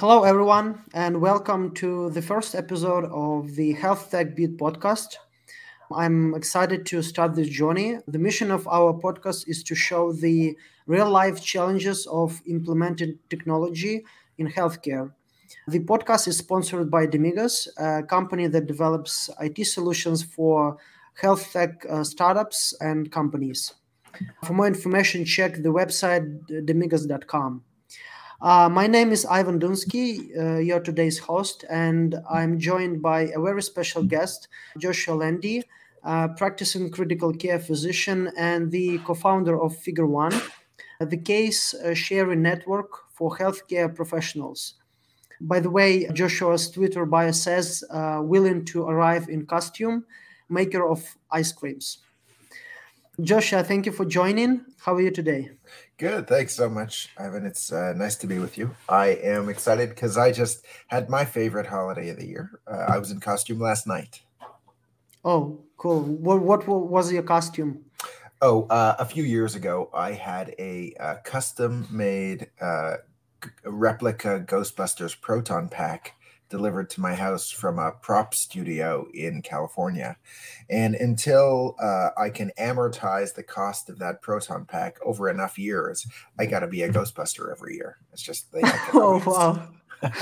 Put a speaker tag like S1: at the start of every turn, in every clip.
S1: hello, everyone, and welcome to the first episode of the Health Tech Beat podcast. I'm excited to start this journey. The mission of our podcast is to show the real life challenges of implemented technology in healthcare. The podcast is sponsored by Demigos, a company that develops IT solutions for health tech uh, startups and companies. For more information, check the website demigos.com. Uh, my name is Ivan Dunsky, uh, your today's host, and I'm joined by a very special guest, Joshua Landy, uh, practicing critical care physician and the co founder of Figure One, the case uh, sharing network for healthcare professionals. By the way, Joshua's Twitter bio says, uh, willing to arrive in costume, maker of ice creams. Joshua, thank you for joining. How are you today?
S2: Good. Thanks so much, Ivan. It's uh, nice to be with you. I am excited because I just had my favorite holiday of the year. Uh, I was in costume last night.
S1: Oh, cool. What, what was your costume?
S2: Oh, uh, a few years ago, I had a uh, custom made uh, replica Ghostbusters proton pack delivered to my house from a prop studio in California. And until uh, I can amortize the cost of that proton pack over enough years, I got to be a Ghostbuster every year. It's just the
S1: oh wow.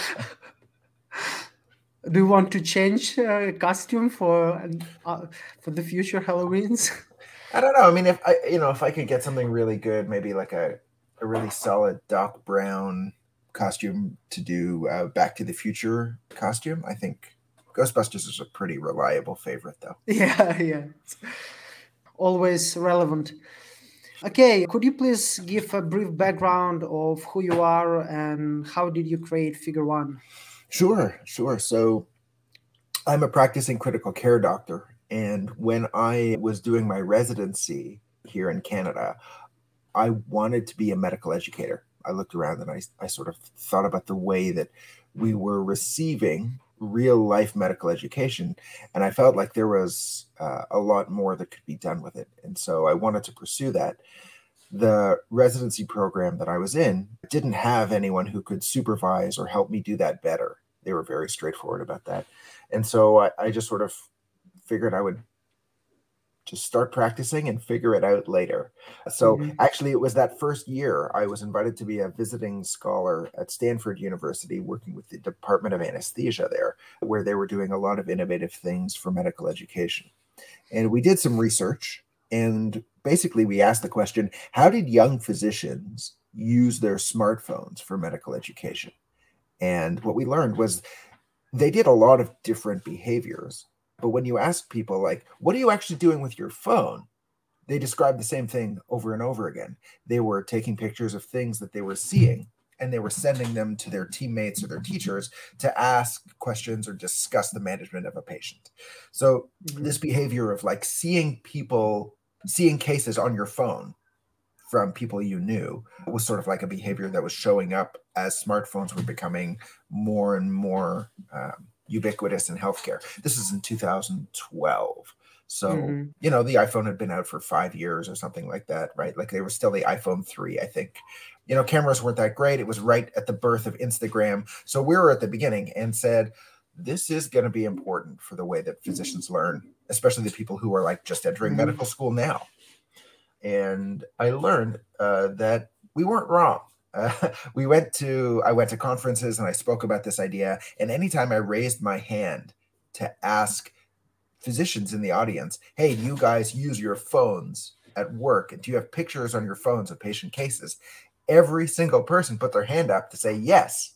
S1: Do you want to change uh, costume for uh, for the future Halloweens?
S2: I don't know. I mean, if I you know if I could get something really good, maybe like a a really solid Doc Brown costume to do uh, Back to the Future costume. I think Ghostbusters is a pretty reliable favorite, though.
S1: Yeah, yeah. Always relevant. Okay, could you please give a brief background of who you are and how did you create Figure One?
S2: Sure, sure. So I'm a practicing critical care doctor. And when I was doing my residency here in Canada, I wanted to be a medical educator. I looked around and I, I sort of thought about the way that we were receiving real life medical education. And I felt like there was uh, a lot more that could be done with it. And so I wanted to pursue that. The residency program that I was in didn't have anyone who could supervise or help me do that better. They were very straightforward about that. And so I, I just sort of figured I would just start practicing and figure it out later. So mm-hmm. actually, it was that first year I was invited to be a visiting scholar at Stanford University, working with the Department of Anesthesia there, where they were doing a lot of innovative things for medical education. And we did some research, and basically, we asked the question how did young physicians use their smartphones for medical education? And what we learned was they did a lot of different behaviors but when you ask people, like, what are you actually doing with your phone? They describe the same thing over and over again. They were taking pictures of things that they were seeing and they were sending them to their teammates or their teachers to ask questions or discuss the management of a patient. So, mm-hmm. this behavior of like seeing people, seeing cases on your phone from people you knew was sort of like a behavior that was showing up as smartphones were becoming more and more um, ubiquitous in healthcare. This is in 2012. So, mm-hmm. you know, the iPhone had been out for five years or something like that, right? Like they were still the iPhone 3, I think. You know, cameras weren't that great. It was right at the birth of Instagram. So we were at the beginning and said, this is going to be important for the way that physicians learn, especially the people who are like just entering mm-hmm. medical school now. And I learned uh, that we weren't wrong. Uh, we went to I went to conferences and I spoke about this idea. And anytime I raised my hand to ask physicians in the audience, "Hey, you guys use your phones at work? And do you have pictures on your phones of patient cases?" Every single person put their hand up to say yes.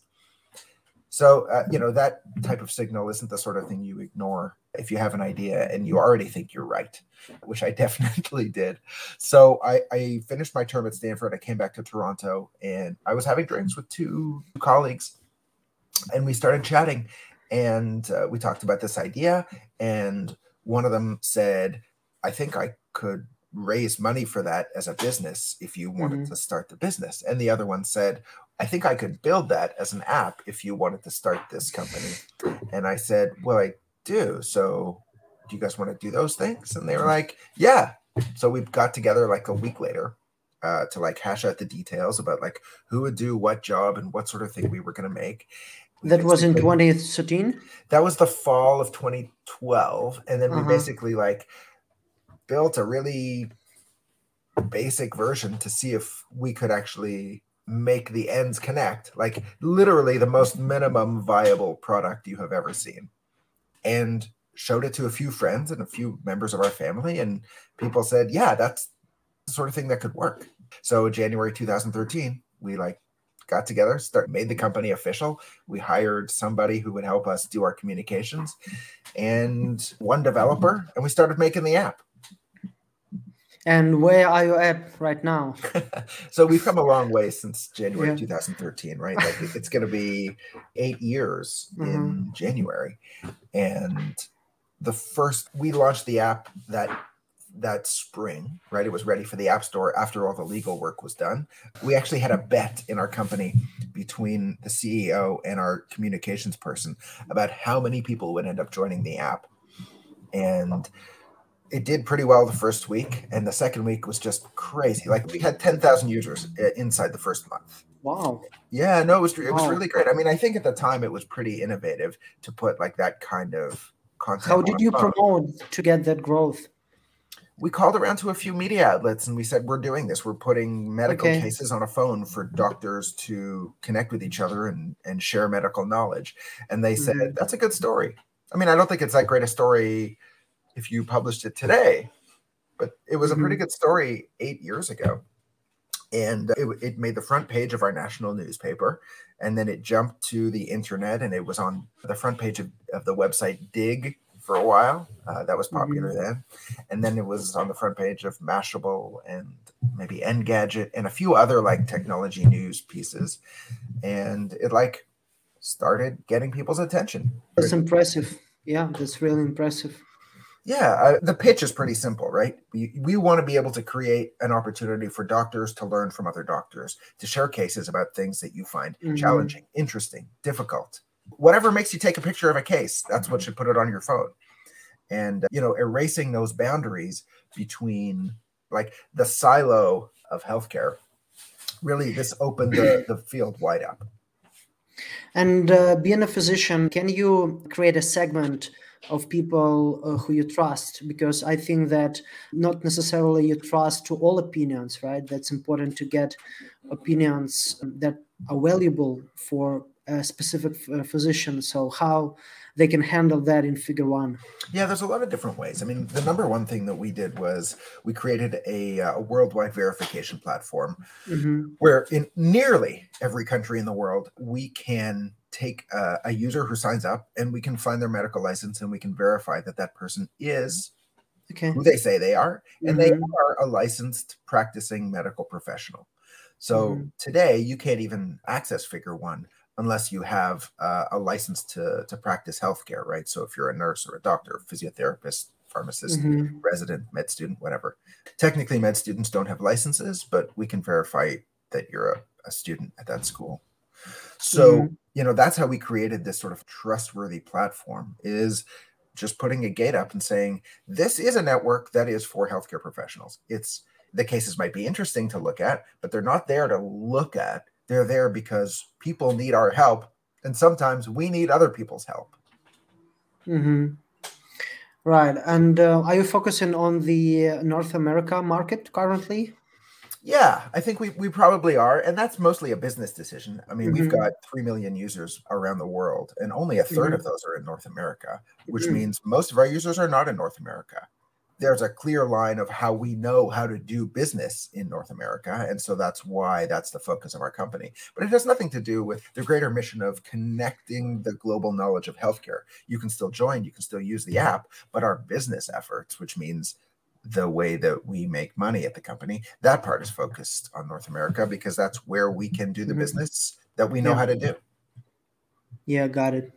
S2: So uh, you know that type of signal isn't the sort of thing you ignore if you have an idea and you already think you're right, which I definitely did. So I, I, finished my term at Stanford. I came back to Toronto and I was having drinks with two colleagues and we started chatting and uh, we talked about this idea. And one of them said, I think I could raise money for that as a business if you wanted mm-hmm. to start the business. And the other one said, I think I could build that as an app if you wanted to start this company. And I said, Well, I do. So do you guys want to do those things? And they were like, yeah. So we got together like a week later uh, to like hash out the details about like who would do what job and what sort of thing we were going to make. We
S1: That was in 2013.
S2: that was the fall of 2012 and then we
S1: Uh-huh.
S2: basically like built a really basic version to see if we could actually make the ends connect like literally the most minimum viable product you have ever seen. And showed it to a few friends and a few members of our family and people said yeah that's the sort of thing that could work. So january 2013 we like got together start made the company official. We hired somebody who would help us do our communications and one developer and we started making the app
S1: And mm-hmm. where are you at right now?
S2: so we've come a long way since january
S1: Yeah.
S2: 2013 right? Like it's going to be eight years in mm-hmm. january. And the first we launched the app that that spring right? It was ready for the app store after all the legal work was done. We actually had a bet in our company between the ceo and our communications person about how many people would end up joining the app. And it did pretty well the first week and the second week was just crazy like we had 10,000 users uh, inside the first month
S1: Wow.
S2: yeah no it was it was
S1: Wow.
S2: really great i mean i think at the time it was pretty innovative to put like that kind of content
S1: How did you
S2: phone.
S1: promote to get that growth?
S2: we called around to a few media outlets and we said we're doing this we're putting medical
S1: Okay.
S2: cases on a phone for doctors to connect with each other and and share medical knowledge and they said
S1: Mhm.
S2: that's a good story i mean i don't think it's that great a story if you published it today but it was a pretty mm-hmm. good story eight years ago. And uh, it, it made the front page of our national newspaper and then it jumped to the internet and it was on the front page of, of the website Digg for a while. Uh, that was popular mm-hmm. then. And then it was on the front page of mashable and maybe engadget and a few other like technology news pieces. And it like started getting people's attention.
S1: That's impressive. Yeah, that's really impressive.
S2: Yeah, uh, the pitch is pretty simple, right? We, we want to be able to create an opportunity for doctors to learn from other doctors, to share cases about things that you find
S1: Mhm.
S2: challenging, interesting, difficult. Whatever makes you take a picture of a case, that's what should put it on your phone. And, you know, erasing those boundaries between like the silo of healthcare, really, this opened the, the field wide up.
S1: And uh, being a physician, can you create a segment of people uh, who you trust? Because I think that not necessarily you trust to all opinions, right? That's important to get opinions that are valuable for a specific uh, physician. So how they can handle that in Figure One?
S2: Yeah, there's a lot of different ways. I mean, the number one thing that we did was we created a, uh, a worldwide verification platform
S1: Mhm.
S2: where in nearly every country in the world, we can take a, a user who signs up and we can find their medical license and we can verify that that person is
S1: Okay.
S2: who they say they are and they
S1: Mhm.
S2: are a licensed practicing medical professional. So
S1: Mhm.
S2: today you can't even access Figure One unless you have uh, a license to to practice healthcare, right? So if you're a nurse or a doctor, physiotherapist, pharmacist,
S1: Mhm.
S2: resident, med student, whatever. Technically, med students don't have licenses, but we can verify that you're a, a student at that school. So,
S1: Mhm.
S2: You know, that's how we created this sort of trustworthy platform is just putting a gate up and saying, this is a network that is for healthcare professionals. It's the cases might be interesting to look at, but they're not there to look at. They're there because people need our help. And sometimes we need other people's help.
S1: Mhm. Right. And uh, are you focusing on the uh, North America market currently?
S2: Yeah, I think we, we probably are. And that's mostly a business decision. I mean, we've
S1: Mhm.
S2: got 3 million users around the world, and only a 3rd of those are in North America, which
S1: Mhm.
S2: means most of our users are not in North America. There's a clear line of how we know how to do business in North America. And so that's why that's the focus of our company. But it has nothing to do with the greater mission of connecting the global knowledge of healthcare. You can still join, you can still use the app, but our business efforts, which means the way that we make money at the company, that part is focused on North America because that's where we can do the
S1: Mhm.
S2: business that we know
S1: Yeah.
S2: how to do.
S1: Yeah, got it.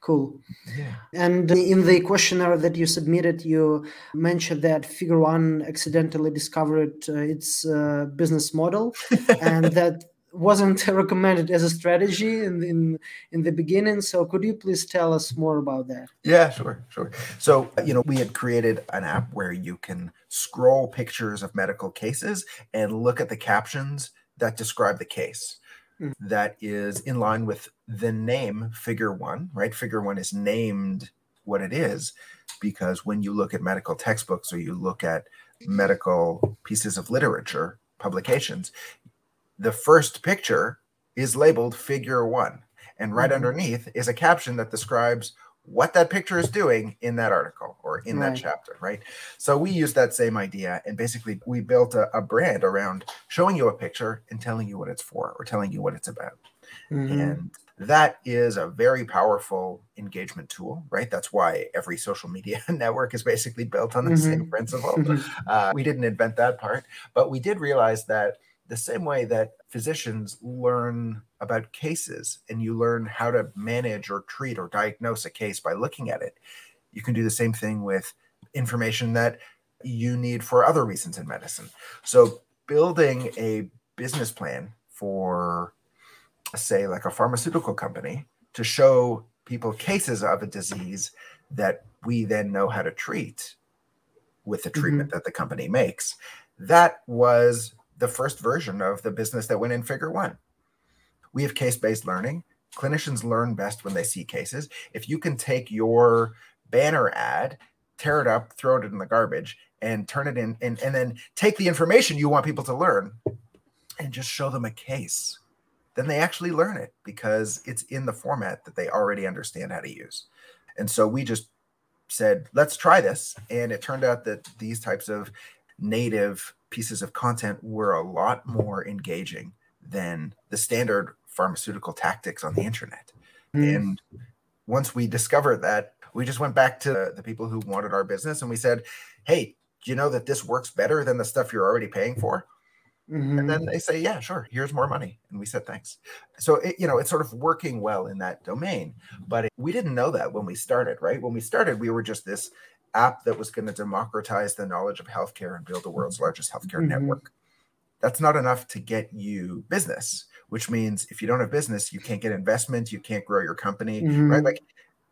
S1: Cool.
S2: Yeah.
S1: And in the questionnaire that you submitted, you mentioned that Figure One accidentally discovered uh, its uh, business model, and that wasn't recommended as a strategy in, in in the beginning. So, could you please tell us more about that?
S2: Yeah, sure, sure. So, uh, you know, we had created an app where you can scroll pictures of medical cases and look at the captions that describe the case. Mm. That is in line with the name figure one, right? Figure one is named what it is because when you look at medical textbooks or you look at medical pieces of literature, publications, the first picture is labeled figure one. And right mm-hmm. underneath is a caption that describes what that picture is doing in that article or in right. that chapter, right? So we use that same idea and basically we built a, a, brand around showing you a picture and telling you what it's for or telling you what it's about. Mm-hmm. And that is a very powerful engagement tool, right? That's why every social media network is basically built on the mm-hmm. same principle. Uh, we didn't invent that part, but we did realize that the same way that physicians learn about cases and you learn how to manage or treat or diagnose a case by looking at it, you can do the same thing with information that you need for other reasons in medicine. So, building a business plan for, say, like a pharmaceutical company to show people cases of a disease that we then know how to treat with the treatment mm-hmm. that the company makes. That was the first version of the business that went in figure one. We have case based learning. Clinicians learn best when they see cases. If you can take your banner ad, tear it up, throw it in the garbage, and turn it in, and, and then take the information you want people to learn and just show them a case, then they actually learn it because it's in the format that they already understand how to use. And so we just said, let's try this. And it turned out that these types of native pieces of content were a lot more engaging than the standard pharmaceutical tactics on the internet. Mm. And once we discovered that, we just went back to the people who wanted our business and we said, Hey, do you know that this works better than the stuff you're already paying for? Mm-hmm. And then they say, Yeah, sure, here's more money. And we said, Thanks. So, it, you know, it's sort of working well in that domain. But it, we didn't know that when we started, right? When we started, we were just this app that was going to democratize the knowledge of healthcare and build the world's largest healthcare mm-hmm. network. That's not enough to get you business, which means if you don't have business, you can't get investment, you can't grow your company, mm-hmm. right? Like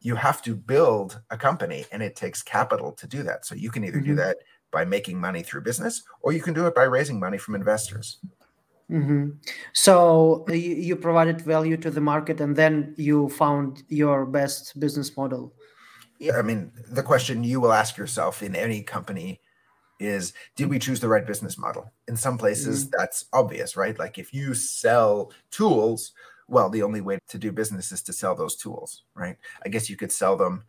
S2: you have to build a company and it takes capital to do that. So you can either mm-hmm. do that by making money through business or you can do it by raising money from investors.
S1: Mm-hmm. So you, you provided value to the market and then you found your best business model.
S2: Yeah, I mean, the question you will ask yourself in any company is did we choose the right business model? In some places, mm-hmm. that's obvious, right? Like if you sell tools, well, the only way to do business is to sell those tools, right? I guess you could sell them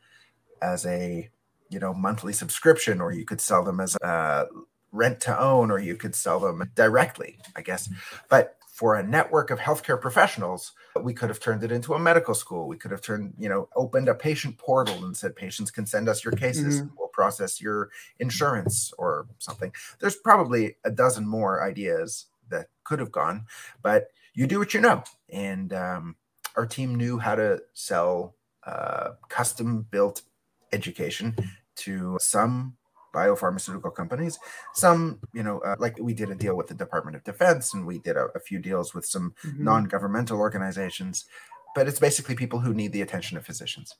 S2: as a you know monthly subscription or you could sell them as a rent to own or you could sell them directly i guess but for a network of healthcare professionals, we could have turned it into a medical school. We could have turned, you know, opened a patient portal and said patients can send us your cases. Mm-hmm. We'll process your insurance or something. There's probably a dozen more ideas that could have gone, but you do what you know. And um, our team knew how to sell uh, custom built education to some biopharmaceutical companies. Some, you know, uh, like we did a deal with the Department of Defense and we did a, a few deals with some mm-hmm. non governmental organizations, but it's basically people who need the attention of physicians.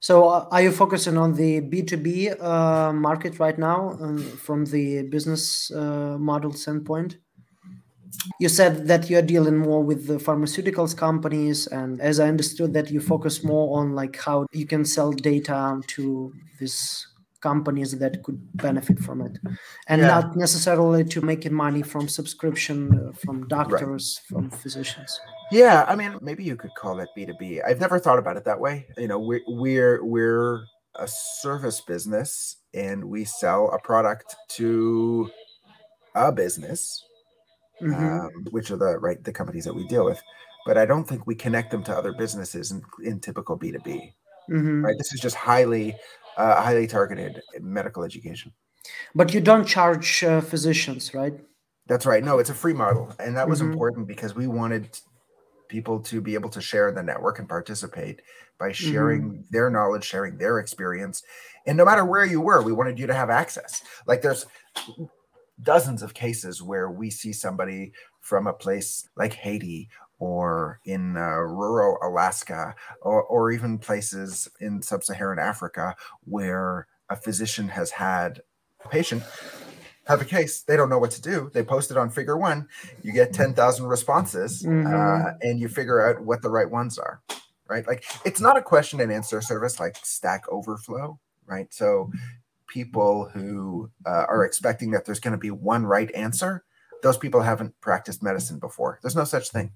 S1: So, uh, are you focusing on the B2B uh, market right now um, from the business uh, model standpoint? You said that you're dealing more with the pharmaceuticals companies, and as I understood, that you focus more on like how you can sell data to this companies that could benefit from it and yeah. not necessarily to making money from subscription uh, from doctors right. from physicians
S2: yeah i mean maybe you could call it b2b i've never thought about it that way you know we're we're we're a service business and we sell a product to a business mm-hmm. um, which are the right the companies that we deal with but i don't think we connect them to other businesses in, in typical b2b mm-hmm. right this is just highly uh, highly targeted medical education.
S1: But you don't charge uh, physicians, right?
S2: That's right. No, it's a free model. And that was mm-hmm. important because we wanted people to be able to share in the network and participate by sharing mm-hmm. their knowledge, sharing their experience. And no matter where you were, we wanted you to have access. Like there's dozens of cases where we see somebody from a place like Haiti or in uh, rural Alaska, or, or even places in sub Saharan Africa where a physician has had a patient have a case. They don't know what to do. They post it on Figure One. You get 10,000 responses mm-hmm. uh, and you figure out what the right ones are, right? Like it's not a question and answer service like Stack Overflow, right? So people who uh, are expecting that there's going to be one right answer, those people haven't practiced medicine before. There's no such thing.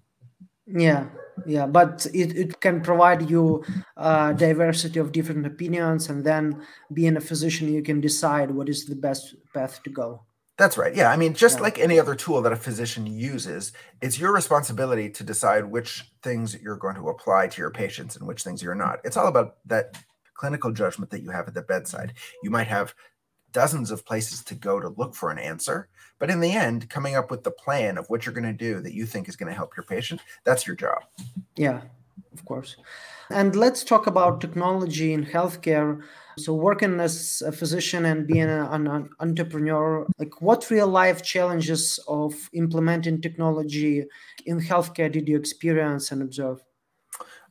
S1: Yeah, yeah, but it, it can provide you a diversity of different opinions, and then being a physician, you can decide what is the best path to go.
S2: That's right. Yeah. I mean, just yeah. like any other tool that a physician uses, it's your responsibility to decide which things you're going to apply to your patients and which things you're not. It's all about that clinical judgment that you have at the bedside. You might have dozens of places to go to look for an answer. But in the end, coming up with the plan of what you're going to do that you think is going to help your patient, that's your job.
S1: Yeah, of course. And let's talk about technology in healthcare. So, working as a physician and being an, entrepreneur, like what real life challenges of implementing technology in healthcare did you experience and observe?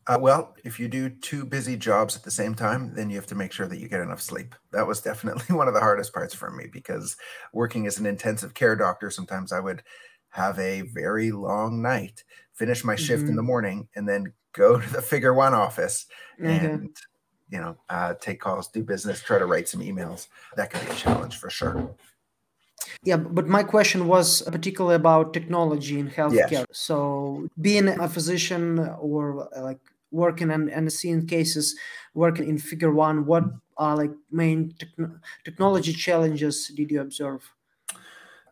S2: Uh, well, if you do two busy jobs at the same time, then you have to make sure that you get enough sleep. That was definitely one of the hardest parts for me because working as an intensive care doctor, sometimes I would have a very long night, finish my shift mm-hmm. in the morning, and then go to the figure one office mm-hmm. and you know uh, take calls, do business, try to write some emails. That can be a challenge for sure.
S1: Yeah, but my question was particularly about technology in healthcare. Yes. So, being a physician or like working and, and seeing cases working in figure one what are like main technology challenges did you observe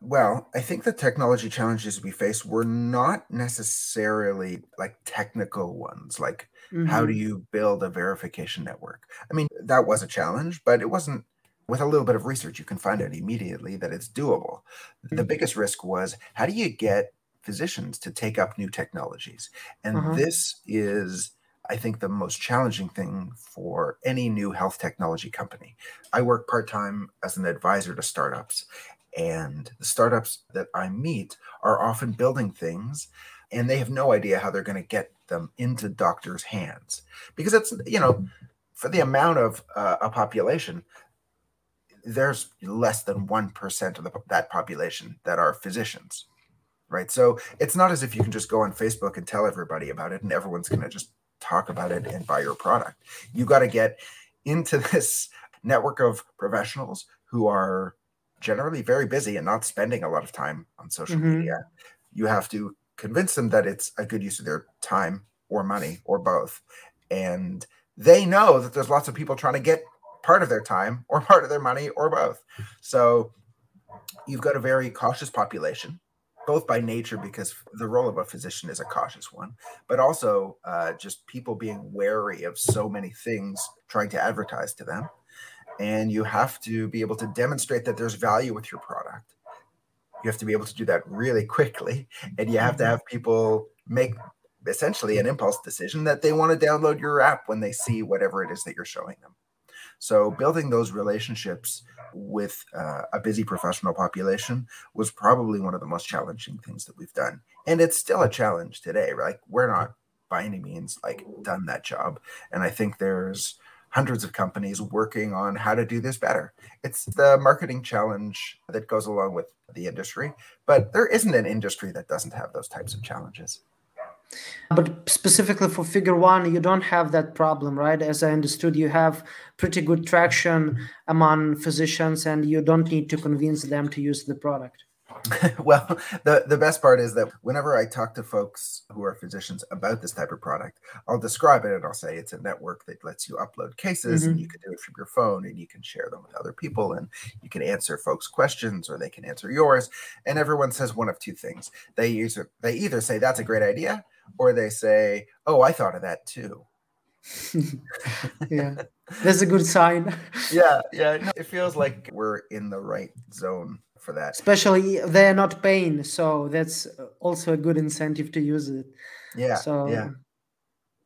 S2: well i think the technology challenges we face were not necessarily like technical ones like mm-hmm. how do mm-hmm. you build a verification network i mean that was a challenge but it wasn't with a little bit of research you can find out immediately that it's doable mm-hmm. the biggest risk was how do you get physicians to take up new technologies and uh-huh. this is I think, the most challenging thing for any new health technology company. I work part time as an advisor to startups, and the startups that I meet are often building things and they have no idea how they're going to get them into doctors' hands because it's, you know, for the amount of uh, a population, there's less than 1% of the, that population that are physicians right so it's not as if you can just go on facebook and tell everybody about it and everyone's going to just talk about it and buy your product. You got to get into this network of professionals who are generally very busy and not spending a lot of time on social mm-hmm. media. You have to convince them that it's a good use of their time or money or both. And they know that there's lots of people trying to get part of their time or part of their money or both. So you've got a very cautious population both by nature because the role of a physician is a cautious one but also uh, just people being wary of so many things trying to advertise to them. And you have to be able to demonstrate that there's value with your product. You have to be able to do that really quickly and you have to mm-hmm. have people make essentially an impulse decision that they want to download your app when they see whatever it is that you're showing them. So building those relationships with uh, a busy professional population was probably one of the most challenging things that we've done. And it's still a challenge today. Like we're not by any means like done that job. And I think there's hundreds of companies working on how to do this better. It's the marketing challenge that goes along with the industry, but there isn't an industry that doesn't have those types of challenges.
S1: But specifically for figure one, you don't have that problem, right? As I understood, you have pretty good traction among physicians and you don't need to convince them to use the product.
S2: well, the, the best part is that whenever I talk to folks who are physicians about this type of product, I'll describe it and I'll say it's a network that lets you upload cases mm-hmm. and you can do it from your phone and you can share them with other people and you can answer folks' questions or they can answer yours. And everyone says one of two things. They either they either say that's a great idea or they say, "Oh, I thought of that too."
S1: yeah, that's a good sign.
S2: yeah, yeah. It feels like we're in the right zone for that.
S1: Especially they're not paying, so that's also a good incentive to use it.
S2: Yeah. So yeah,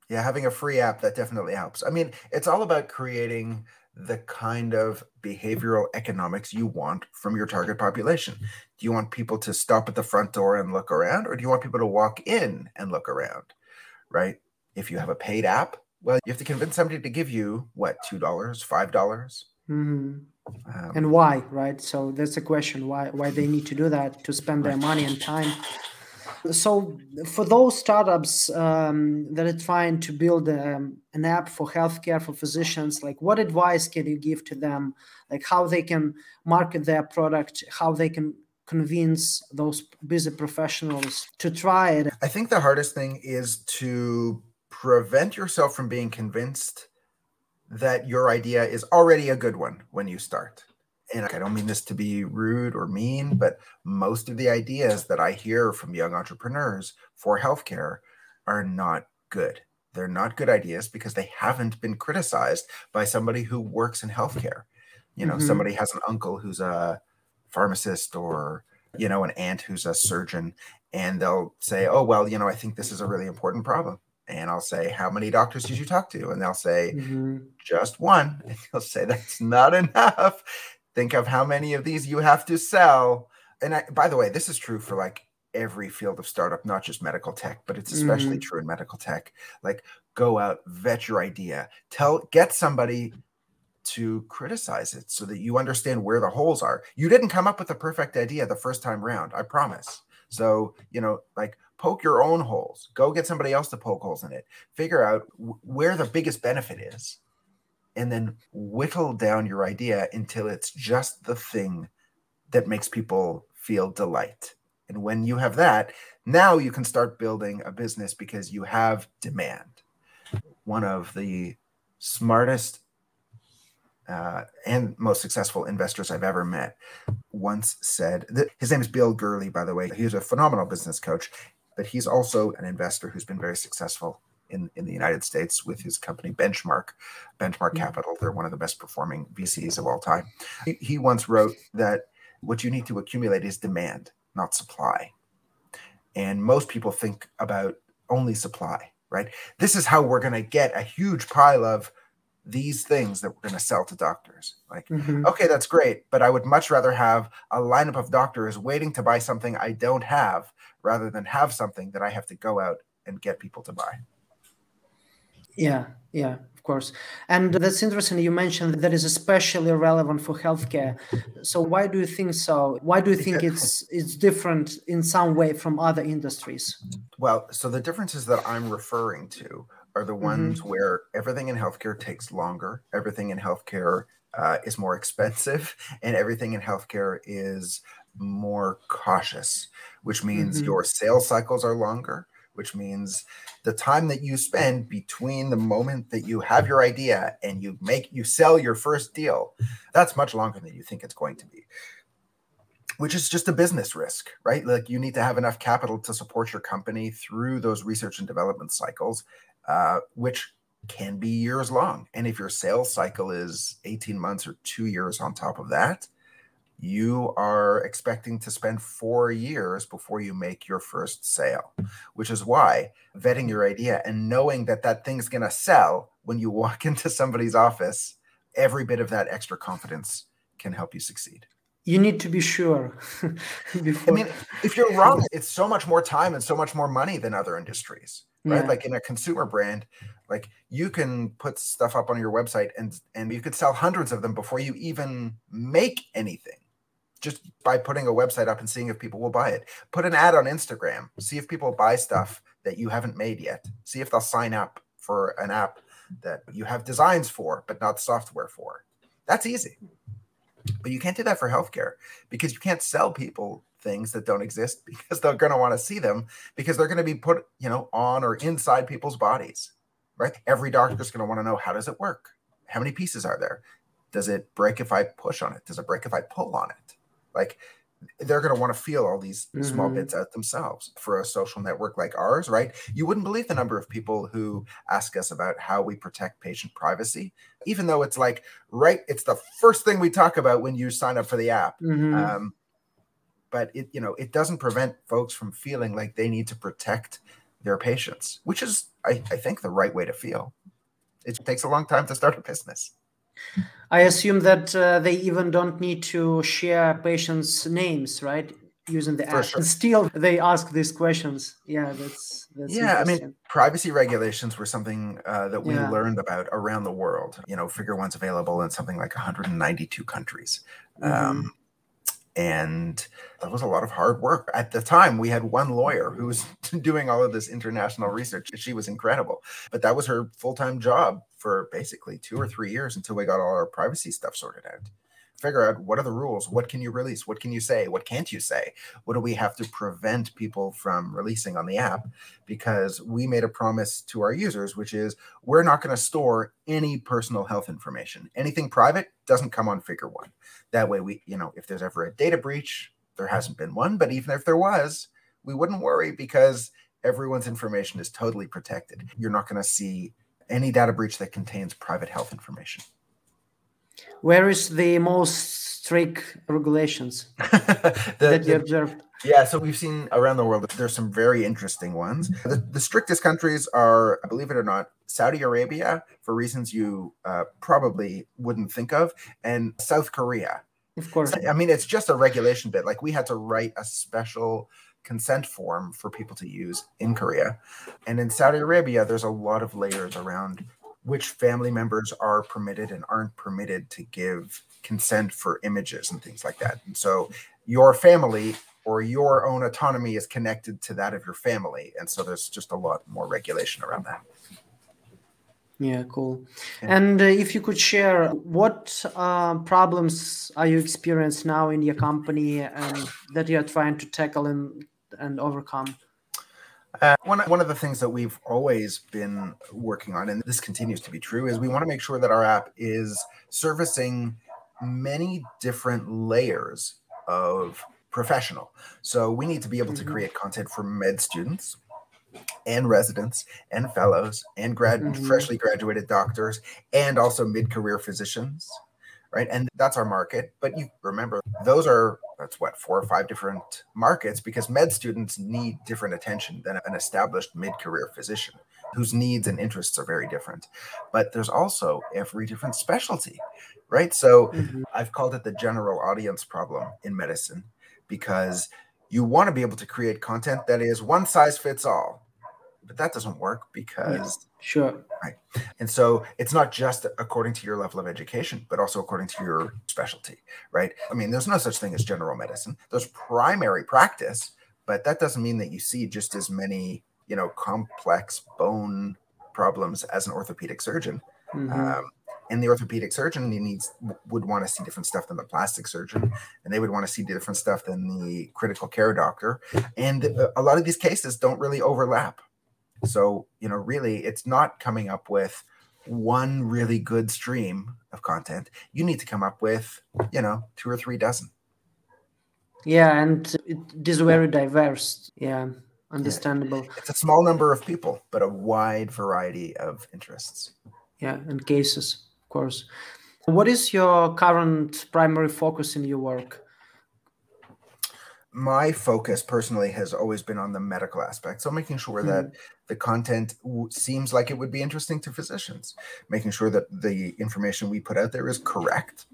S2: yeah. Having a free app that definitely helps. I mean, it's all about creating the kind of behavioral economics you want from your target population. Do you want people to stop at the front door and look around, or do you want people to walk in and look around? Right? If you have a paid app, well, you have to convince somebody to give you what, $2, 5? dollars mm hmm
S1: Um, and why, right? So that's the question: why why they need to do that to spend their money and time. So for those startups um, that are trying to build um, an app for healthcare for physicians, like what advice can you give to them? Like how they can market their product, how they can convince those busy professionals to try it?
S2: I think the hardest thing is to prevent yourself from being convinced that your idea is already a good one when you start. And I don't mean this to be rude or mean, but most of the ideas that I hear from young entrepreneurs for healthcare are not good. They're not good ideas because they haven't been criticized by somebody who works in healthcare. You know, mm-hmm. somebody has an uncle who's a pharmacist or, you know, an aunt who's a surgeon, and they'll say, oh, well, you know, I think this is a really important problem and I'll say, How many doctors did you talk to? And they'll say, mm-hmm. Just one. And he'll say, That's not enough. Think of how many of these you have to sell. And I, by the way, this is true for like every field of startup, not just medical tech, but it's especially mm-hmm. true in medical tech. Like, go out, vet your idea, tell, get somebody to criticize it so that you understand where the holes are. You didn't come up with the perfect idea the first time round, I promise. So, you know, like poke your own holes. Go get somebody else to poke holes in it. Figure out w- where the biggest benefit is, and then whittle down your idea until it's just the thing that makes people feel delight. And when you have that, now you can start building a business because you have demand. One of the smartest uh, and most successful investors I've ever met once said that his name is Bill Gurley, by the way. He's a phenomenal business coach but he's also an investor who's been very successful in, in the United States with his company Benchmark, Benchmark. Capital. They're one of the best performing VCs of all time. He, he once wrote that what you need to accumulate is demand, not supply. And most people think about only supply, right? This is how we're going to get a huge pile of these things that we're going to sell to doctors. Like, mm-hmm. okay, that's great, but I would much rather have a lineup of doctors waiting to buy something I don't have rather than have something that I have to go out and get people to buy.
S1: Yeah, yeah, of course. And that's interesting. You mentioned that is especially relevant for healthcare. So why do you think so? Why do you think it's it's different in some way from other industries?
S2: Well, so the differences that I'm referring to are the ones mm-hmm. where everything in healthcare takes longer, everything in healthcare uh, is more expensive, and everything in healthcare is more cautious, which means mm-hmm. your sales cycles are longer, which means the time that you spend between the moment that you have your idea and you make you sell your first deal, that's much longer than you think it's going to be. Which is just a business risk, right? Like you need to have enough capital to support your company through those research and development cycles, uh, which can be years long. And if your sales cycle is 18 months or two years on top of that, you are expecting to spend four years before you make your first sale, which is why vetting your idea and knowing that that thing's going to sell when you walk into somebody's office, every bit of that extra confidence can help you succeed.
S1: You need to be sure.
S2: before... I mean, if you're wrong, it's so much more time and so much more money than other industries, right? Yeah. Like in a consumer brand, like you can put stuff up on your website and and you could sell hundreds of them before you even make anything just by putting a website up and seeing if people will buy it. Put an ad on Instagram, see if people buy stuff that you haven't made yet. See if they'll sign up for an app that you have designs for, but not software for. That's easy. But you can't do that for healthcare because you can't sell people things that don't exist because they're going to want to see them because they're going to be put, you know, on or inside people's bodies. Right? Every doctor is going to want to know how does it work? How many pieces are there? Does it break if I push on it? Does it break if I pull on it? Like they're going to want to feel all these mm-hmm. small bits out themselves for a social network like ours, right? You wouldn't believe the number of people who ask us about how we protect patient privacy, even though it's like, right, it's the first thing we talk about when you sign up for the app. Mm-hmm. Um, but it, you know, it doesn't prevent folks from feeling like they need to protect their patients, which is, I, I think, the right way to feel. It takes a long time to start a business.
S1: I assume that uh, they even don't need to share patients' names, right? using the app. Sure. Still, they ask these questions. Yeah, that's, that's
S2: yeah. I mean, privacy regulations were something uh, that we yeah. learned about around the world. You know, Figure One's available in something like 192 countries. Mm-hmm. Um, and that was a lot of hard work at the time we had one lawyer who was doing all of this international research she was incredible but that was her full-time job for basically two or three years until we got all our privacy stuff sorted out. Figure out what are the rules? What can you release? What can you say? What can't you say? What do we have to prevent people from releasing on the app? Because we made a promise to our users which is we're not going to store any personal health information. Anything private doesn't come on figure one. That way we you know if there's ever a data breach there hasn't been one but even if there was we wouldn't worry because everyone's information is totally protected. You're not going to see any data breach that contains private health information
S1: where is the most strict regulations the, that you observed?
S2: Yeah, so we've seen around the world there's some very interesting ones. The, the, strictest countries are, believe it or not, Saudi Arabia for reasons you uh, probably wouldn't think of, and South Korea.
S1: Of course.
S2: I mean, it's just a regulation bit. Like we had to write a special consent form for people to use in Korea. And in Saudi Arabia, there's a lot of layers around which family members are permitted and aren't permitted to give consent for images and things like that. And so your family or your own autonomy is connected to that of your family. And so there's just a lot more regulation around that.
S1: Yeah, cool. Yeah. And uh, if you could share, what uh, problems are you experiencing now in your company and that you're trying to tackle and, and overcome?
S2: Uh, one, one of the things that we've always been working on, and this continues to be true, is we want to make sure that our app is servicing many different layers of professional. So we need to be able to mm-hmm. create content for med students and residents and fellows and grad mm-hmm. freshly graduated doctors and also mid-career physicians right? And that's our market. But you remember, those are that's what four or five different markets because med students need different attention than an established mid-career physician whose needs and interests are very different. But there's also every different specialty, right? So mm-hmm. I've called it the general audience problem in medicine because you want to be able to create content that is one size fits all but that doesn't work because yeah,
S1: sure.
S2: Right. And so it's not just according to your level of education but also according to your specialty right? I mean there's no such thing as general medicine. There's primary practice but that doesn't mean that you see just as many you know complex bone problems as an orthopedic surgeon. Mm-hmm. um, and the orthopedic surgeon needs would want to see different stuff than the plastic surgeon and they would want to see different stuff than the critical care doctor. And a lot of these cases don't really overlap so, you know, really, it's not coming up with one really good stream of content. You need to come up with, you know, two or three dozen.
S1: Yeah, and it is very diverse. Yeah, understandable. Yeah.
S2: It's a small number of people, but a wide variety of interests.
S1: Yeah, and cases, of course. What is your current primary focus in your work?
S2: My focus personally has always been on the medical aspect. So making sure mm-hmm. that the content w- seems like it would be interesting to physicians, making sure that the information we put out there is correct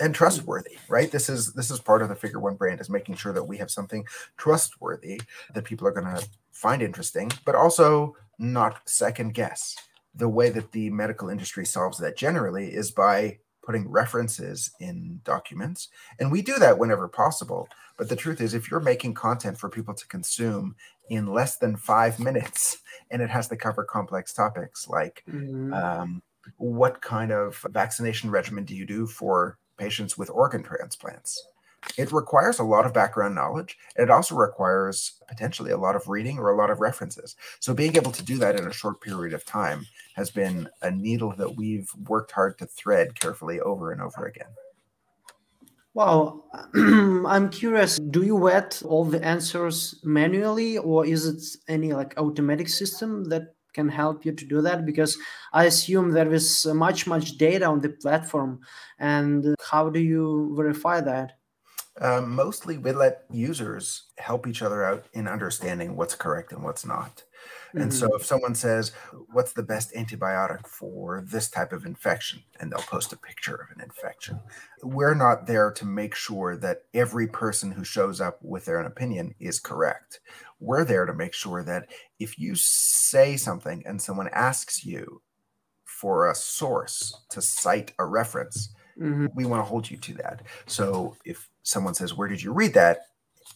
S2: and trustworthy right this is this is part of the figure one brand is making sure that we have something trustworthy that people are going to find interesting but also not second guess the way that the medical industry solves that generally is by putting references in documents. And we do that whenever possible. But the truth is, if you're making content for people to consume in less than five minutes, and it has to cover complex topics like mm-hmm. um, what kind of vaccination regimen do you do for patients with organ transplants? It requires a lot of background knowledge. And It also requires potentially a lot of reading or a lot of references. So being able to do that in a short period of time has been a needle that we've worked hard to thread carefully over and over again.
S1: Wow, I'm curious. Do you vet all the answers manually, or is it any like automatic system that can help you to do that? Because I assume there is much, much data on the platform, and how do you verify that?
S2: Um, mostly, we let users help each other out in understanding what's correct and what's not. And mm-hmm. so if someone says, What's the best antibiotic for this type of infection? And they'll post a picture of an infection. We're not there to make sure that every person who shows up with their own opinion is correct. We're there to make sure that if you say something and someone asks you for a source to cite a reference, mm-hmm. we want to hold you to that. So if someone says, Where did you read that?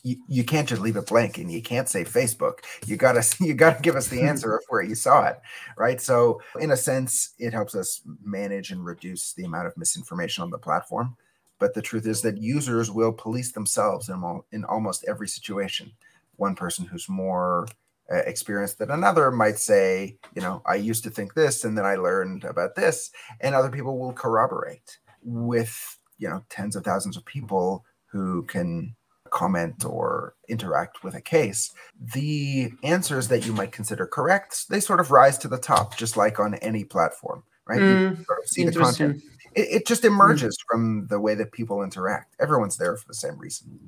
S2: you, you can't just leave it blank and you can't say Facebook. You gotta you gotta give us the answer of where you saw it, right? So in a sense, it helps us manage and reduce the amount of misinformation on the platform. But the truth is that users will police themselves in, in almost every situation. One person who's more uh, experienced than another might say, you know, I used to think this and then I learned about this, and other people will corroborate with you know tens of thousands of people who can comment or interact with a case, the answers that you might consider correct, they sort of rise to the top, just like on any platform, right? Mm, sort of see the content. It, it just emerges mm. from the way that people interact. Everyone's there for the same reason.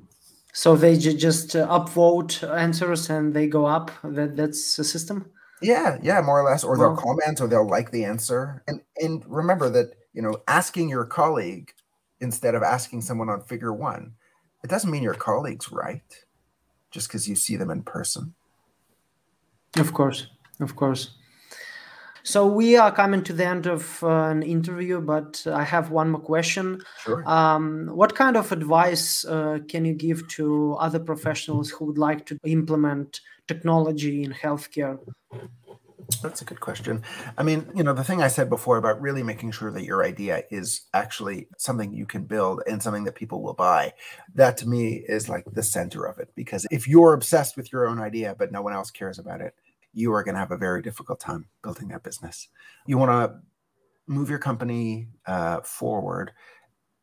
S1: So they j- just uh, upvote answers and they go up. That that's the system.
S2: Yeah, yeah, more or less. Or they'll comment or they'll like the answer. And and remember that you know asking your colleague instead of asking someone on figure one it doesn't mean your colleague's right just because you see them in person.
S1: Of course, of course. So we are coming to the end of uh, an interview, but I have one more question.
S2: Sure.
S1: Um, what kind of advice uh, can you give to other professionals who would like to implement technology in healthcare?
S2: That's a good question. I mean, you know, the thing I said before about really making sure that your idea is actually something you can build and something that people will buy, that to me is like the center of it. Because if you're obsessed with your own idea, but no one else cares about it, you are going to have a very difficult time building that business. You want to move your company uh, forward.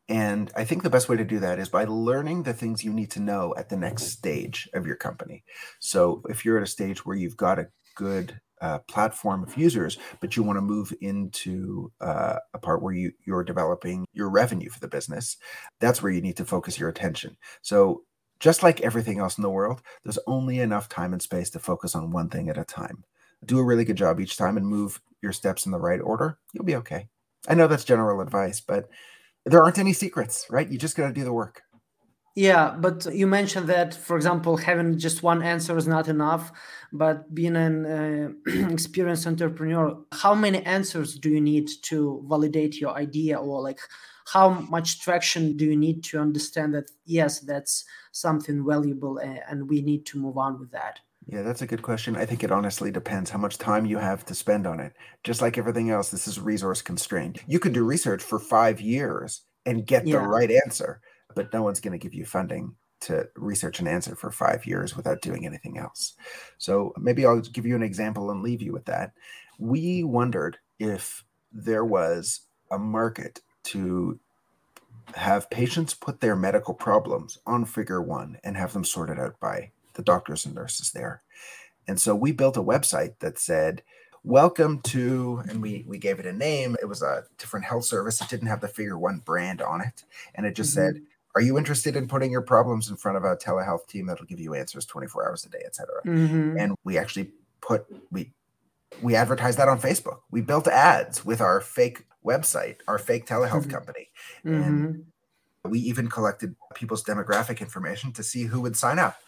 S2: And I think the best way to do that is by learning the things you need to know at the next stage of your company. So if you're at a stage where you've got a good platform of users, but you want to move into uh, a part where you you're developing your revenue for the business. That's where you need to focus your attention. So just like everything else in the world, there's only enough time and space to focus on one thing at a time. Do a really good job each time and move your steps in the right order. You'll be okay. I know that's general advice, but there aren't any secrets, right? You just got to do the work.
S1: Yeah, but you mentioned that, for example, having just one answer is not enough. But being an uh, experienced entrepreneur, how many answers do you need to validate your idea, or like how much traction do you need to understand that yes, that's something valuable, and we need to move on with that?
S2: Yeah, that's a good question. I think it honestly depends how much time you have to spend on it. Just like everything else, this is resource constrained. You could do research for five years and get yeah. the right answer but no one's going to give you funding to research an answer for five years without doing anything else. So maybe I'll give you an example and leave you with that. We wondered if there was a market to have patients put their medical problems on figure one and have them sorted out by the doctors and nurses there. And so we built a website that said, welcome to and we we gave it a name it was a different health service it didn't have the figure one brand on it and it just mm-hmm. said are you interested in putting your problems in front of a telehealth team that'll give you answers 24 hours a day, et cetera? Mm-hmm. And we actually put we we advertised that on Facebook. We built ads with our fake website, our fake telehealth mm-hmm. company. Mm-hmm. And we even collected people's demographic information to see who would sign up.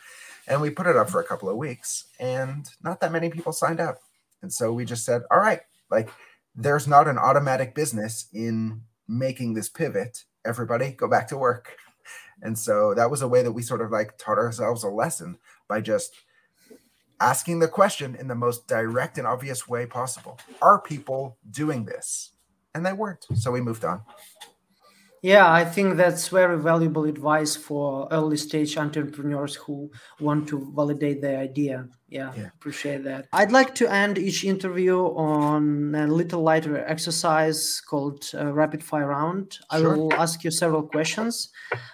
S2: And we put it up for a couple of weeks and not that many people signed up. And so we just said, all right, like there's not an automatic business in making this pivot. Everybody go back to work. And so that was a way that we sort of like taught ourselves a lesson by just asking the question in the most direct and obvious way possible. Are people doing this? And they weren't. So we moved on.
S1: Yeah, I think that's very valuable advice for early stage entrepreneurs who want to validate their idea. Yeah, yeah, appreciate that. I'd like to end each interview on a little lighter exercise called uh, rapid fire round. I will ask you several questions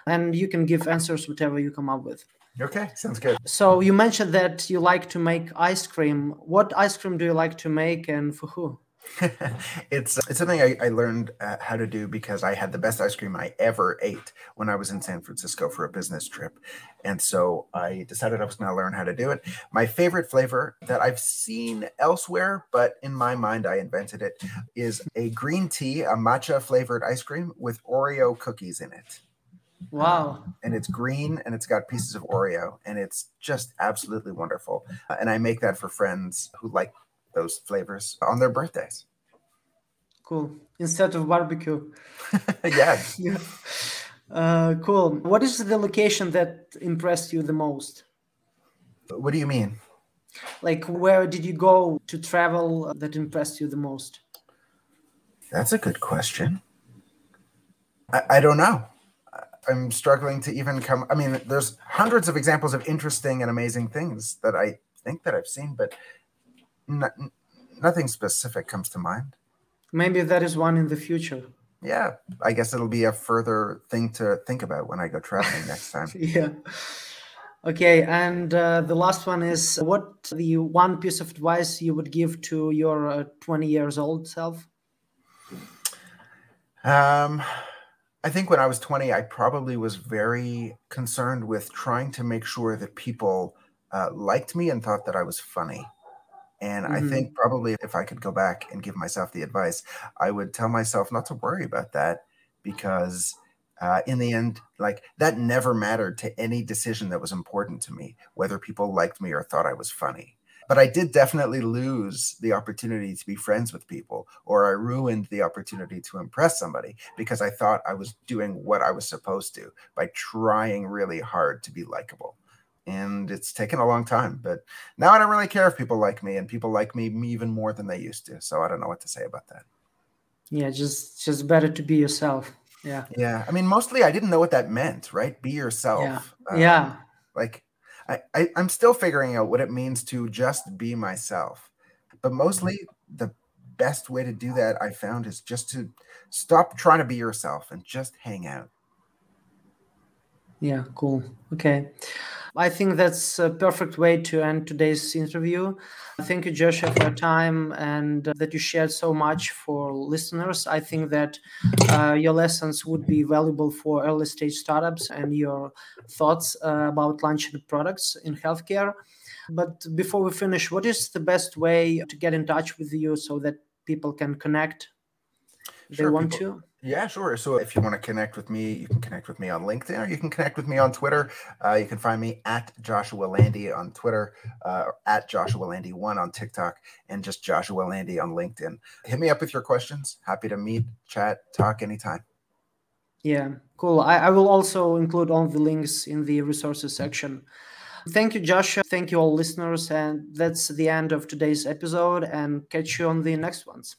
S1: and you can give answers whatever you come up with.
S2: Okay, sounds good.
S1: So you mentioned that you like to make ice cream. What ice cream do you like to make and for who?
S2: it's it's something I, I learned uh, how to do because I had the best ice cream I ever ate when I was in San Francisco for a business trip, and so I decided I was going to learn how to do it. My favorite flavor that I've seen elsewhere, but in my mind I invented it, is a green tea, a matcha flavored ice cream with Oreo cookies in it.
S1: Wow.
S2: Um, and it's green and it's got pieces of Oreo and it's just absolutely wonderful. Uh, and I make that for friends who like those flavors on their birthdays.
S1: Cool. Instead of barbecue.
S2: yeah.
S1: yeah. Uh, cool. What is the location that impressed you the most?
S2: What do you mean?
S1: Like, where did you go to travel that impressed you the most?
S2: That's a good question. I, I don't know. I'm struggling to even come. I mean, there's hundreds of examples of interesting and amazing things that I think that I've seen, but n- nothing specific comes to mind.
S1: Maybe that is one in the future.
S2: Yeah, I guess it'll be a further thing to think about when I go traveling next time.
S1: yeah. Okay, and uh, the last one is what the one piece of advice you would give to your uh, 20 years old self?
S2: Um, I think when I was 20, I probably was very concerned with trying to make sure that people uh, liked me and thought that I was funny. And mm-hmm. I think probably if I could go back and give myself the advice, I would tell myself not to worry about that because uh, in the end, like that never mattered to any decision that was important to me, whether people liked me or thought I was funny. But I did definitely lose the opportunity to be friends with people, or I ruined the opportunity to impress somebody because I thought I was doing what I was supposed to by trying really hard to be likable and it's taken a long time but now i don't really care if people like me and people like me even more than they used to so i don't know what to say about that.
S1: Yeah just just better to be yourself. Yeah.
S2: Yeah i mean mostly i didn't know what that meant right? Be yourself.
S1: Yeah, um, yeah.
S2: like I, I i'm still figuring out what it means to just be myself but mostly the best way to do that i found is just to stop trying to be yourself and just hang out.
S1: Yeah cool. Okay I think that's a perfect way to end today's interview. Thank you, Joshua, for your time and that you shared so much for listeners. I think that uh, your lessons would be valuable for early stage startups and your thoughts uh, about launching products in healthcare. But before we finish, what is the best way to get in touch with you so that people can connect? Sure, they want people, to
S2: yeah, sure. So if you want to connect with me, you can connect with me on LinkedIn or you can connect with me on Twitter. Uh, you can find me at Joshua Landy on Twitter, uh, at Joshua Landy1 on TikTok, and just Joshua Landy on LinkedIn. Hit me up with your questions. Happy to meet, chat, talk anytime.
S1: Yeah, cool. I, I will also include all the links in the resources section. Thank you, Joshua. Thank you, all listeners. And that's the end of today's episode, and catch you on the next ones.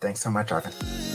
S2: Thanks so much, Arvin.